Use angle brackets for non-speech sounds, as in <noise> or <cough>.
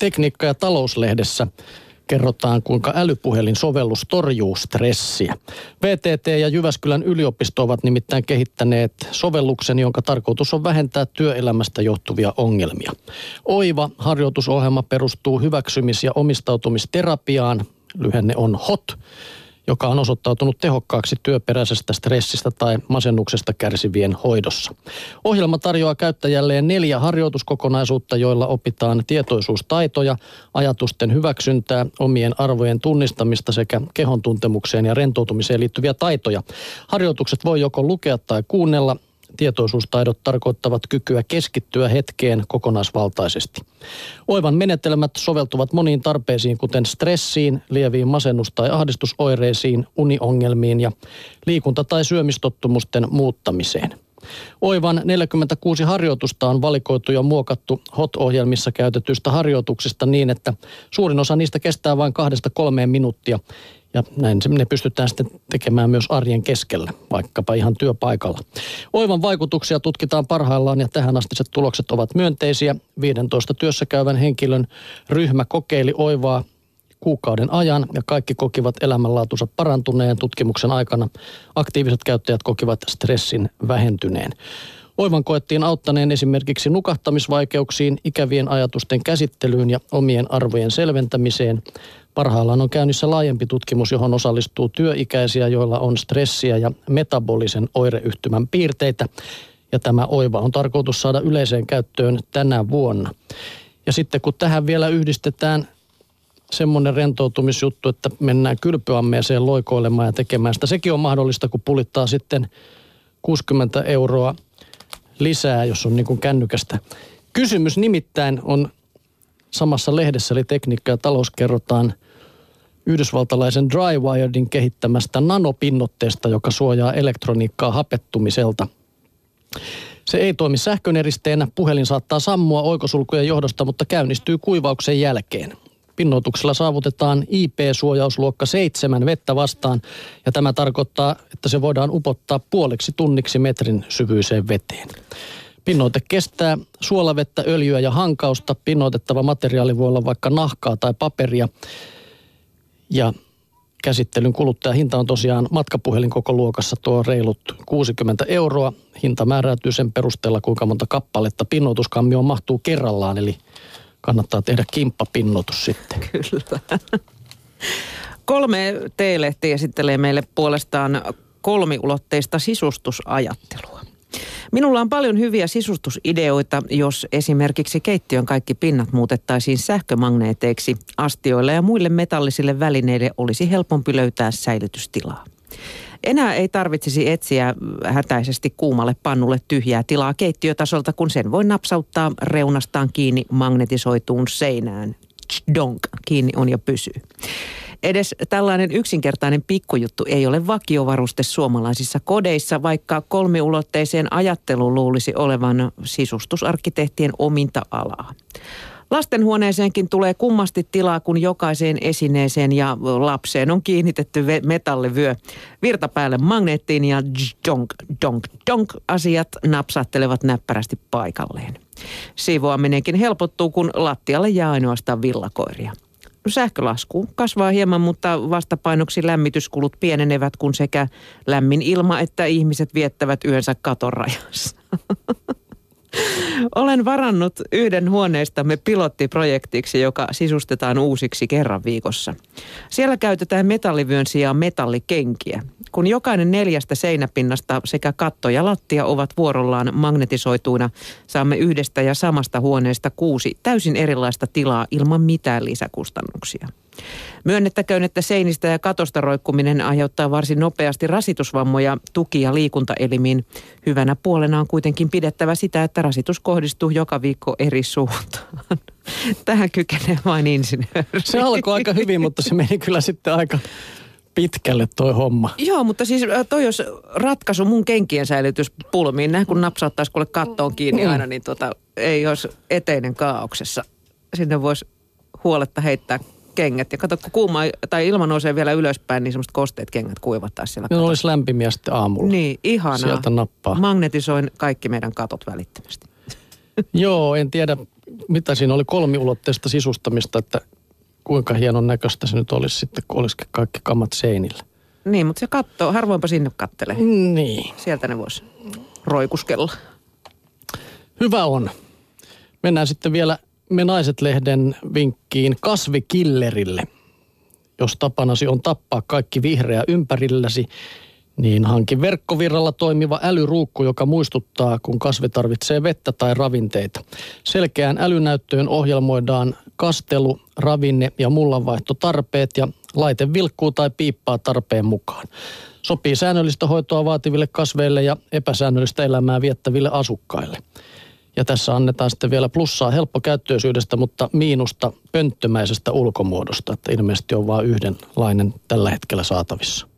Tekniikka- ja talouslehdessä kerrotaan, kuinka älypuhelin-sovellus torjuu stressiä. VTT ja Jyväskylän yliopisto ovat nimittäin kehittäneet sovelluksen, jonka tarkoitus on vähentää työelämästä johtuvia ongelmia. Oiva harjoitusohjelma perustuu hyväksymis- ja omistautumisterapiaan. Lyhenne on HOT joka on osoittautunut tehokkaaksi työperäisestä stressistä tai masennuksesta kärsivien hoidossa. Ohjelma tarjoaa käyttäjälleen neljä harjoituskokonaisuutta, joilla opitaan tietoisuustaitoja, ajatusten hyväksyntää, omien arvojen tunnistamista sekä kehon tuntemukseen ja rentoutumiseen liittyviä taitoja. Harjoitukset voi joko lukea tai kuunnella Tietoisuustaidot tarkoittavat kykyä keskittyä hetkeen kokonaisvaltaisesti. Oivan menetelmät soveltuvat moniin tarpeisiin, kuten stressiin, lieviin masennus- tai ahdistusoireisiin, uniongelmiin ja liikunta- tai syömistottumusten muuttamiseen. Oivan 46 harjoitusta on valikoitu ja muokattu HOT-ohjelmissa käytetyistä harjoituksista niin, että suurin osa niistä kestää vain kahdesta kolmeen minuuttia ja näin ne pystytään sitten tekemään myös arjen keskellä, vaikkapa ihan työpaikalla. Oivan vaikutuksia tutkitaan parhaillaan ja tähän astiset tulokset ovat myönteisiä. 15 työssä käyvän henkilön ryhmä kokeili Oivaa kuukauden ajan ja kaikki kokivat elämänlaatunsa parantuneen tutkimuksen aikana. Aktiiviset käyttäjät kokivat stressin vähentyneen. Oivan koettiin auttaneen esimerkiksi nukahtamisvaikeuksiin, ikävien ajatusten käsittelyyn ja omien arvojen selventämiseen. Parhaillaan on käynnissä laajempi tutkimus, johon osallistuu työikäisiä, joilla on stressiä ja metabolisen oireyhtymän piirteitä. Ja tämä oiva on tarkoitus saada yleiseen käyttöön tänä vuonna. Ja sitten kun tähän vielä yhdistetään semmoinen rentoutumisjuttu, että mennään kylpyammeeseen loikoilemaan ja tekemään sitä. Sekin on mahdollista, kun pulittaa sitten 60 euroa lisää, jos on niin kuin kännykästä. Kysymys nimittäin on samassa lehdessä, eli tekniikka ja talous kerrotaan yhdysvaltalaisen Drywiredin kehittämästä nanopinnoitteesta, joka suojaa elektroniikkaa hapettumiselta. Se ei toimi sähköneristeenä, puhelin saattaa sammua oikosulkujen johdosta, mutta käynnistyy kuivauksen jälkeen. Pinnoituksella saavutetaan IP-suojausluokka 7 vettä vastaan ja tämä tarkoittaa, että se voidaan upottaa puoleksi tunniksi metrin syvyiseen veteen. Pinnoite kestää suolavettä, öljyä ja hankausta. Pinnoitettava materiaali voi olla vaikka nahkaa tai paperia. Ja käsittelyn kuluttajahinta on tosiaan matkapuhelin koko luokassa tuo reilut 60 euroa. Hinta määräytyy sen perusteella, kuinka monta kappaletta pinnoituskammioon mahtuu kerrallaan, eli kannattaa tehdä kimppapinnotus sitten. <laughs> Kyllä. Kolme T-lehti esittelee meille puolestaan kolmiulotteista sisustusajattelua. Minulla on paljon hyviä sisustusideoita, jos esimerkiksi keittiön kaikki pinnat muutettaisiin sähkömagneeteiksi. Astioille ja muille metallisille välineille olisi helpompi löytää säilytystilaa. Enää ei tarvitsisi etsiä hätäisesti kuumalle pannulle tyhjää tilaa keittiötasolta, kun sen voi napsauttaa reunastaan kiinni magnetisoituun seinään. Donk, kiinni on ja pysyy. Edes tällainen yksinkertainen pikkujuttu ei ole vakiovaruste suomalaisissa kodeissa, vaikka kolmiulotteiseen ajatteluun luulisi olevan sisustusarkkitehtien ominta alaa. Lastenhuoneeseenkin tulee kummasti tilaa, kun jokaiseen esineeseen ja lapseen on kiinnitetty metallivyö. Virta päälle magneettiin ja donk, donk, donk asiat napsattelevat näppärästi paikalleen. Siivoaminenkin helpottuu, kun lattialle jää ainoastaan villakoiria. Sähkölasku kasvaa hieman, mutta vastapainoksi lämmityskulut pienenevät, kun sekä lämmin ilma että ihmiset viettävät yönsä katorajassa. <laughs> Olen varannut yhden huoneistamme pilottiprojektiksi, joka sisustetaan uusiksi kerran viikossa. Siellä käytetään metallivyön sijaan metallikenkiä. Kun jokainen neljästä seinäpinnasta sekä katto ja lattia ovat vuorollaan magnetisoituina, saamme yhdestä ja samasta huoneesta kuusi täysin erilaista tilaa ilman mitään lisäkustannuksia. Myönnettäköön, että seinistä ja katosta roikkuminen aiheuttaa varsin nopeasti rasitusvammoja tuki- ja liikuntaelimiin. Hyvänä puolena on kuitenkin pidettävä sitä, että rasitus kohdistuu joka viikko eri suuntaan. <laughs> Tähän kykenee vain insinööri. Se alkoi aika hyvin, mutta se meni kyllä sitten aika pitkälle toi homma. Joo, mutta siis äh, toi jos ratkaisu mun kenkien säilytyspulmiin, näin kun napsauttaisi kuule kattoon kiinni aina, niin tota, ei olisi eteinen kaauksessa. Sinne voisi huoletta heittää kengät. Ja kato, kun kuuma tai ilma nousee vielä ylöspäin, niin semmoiset kosteet kengät kuivattaa siellä. Ne olisi lämpimiä sitten aamulla. Niin, ihanaa. Sieltä nappaa. Magnetisoin kaikki meidän katot välittömästi. <laughs> Joo, en tiedä mitä siinä oli kolmiulotteista sisustamista, että kuinka hienon näköistä se nyt olisi sitten, kun olisikin kaikki kamat seinillä. Niin, mutta se katsoo, harvoinpa sinne kattelee. Niin. Sieltä ne voisi roikuskella. Hyvä on. Mennään sitten vielä Me Naiset-lehden vinkkiin kasvikillerille. Jos tapanasi on tappaa kaikki vihreä ympärilläsi, niin hankin verkkovirralla toimiva älyruukku, joka muistuttaa, kun kasvi tarvitsee vettä tai ravinteita. Selkeään älynäyttöön ohjelmoidaan kastelu, ravinne ja mullanvaihtotarpeet ja laite vilkkuu tai piippaa tarpeen mukaan. Sopii säännöllistä hoitoa vaativille kasveille ja epäsäännöllistä elämää viettäville asukkaille. Ja tässä annetaan sitten vielä plussaa helppokäyttöisyydestä, mutta miinusta pönttömäisestä ulkomuodosta, että ilmeisesti on vain yhdenlainen tällä hetkellä saatavissa.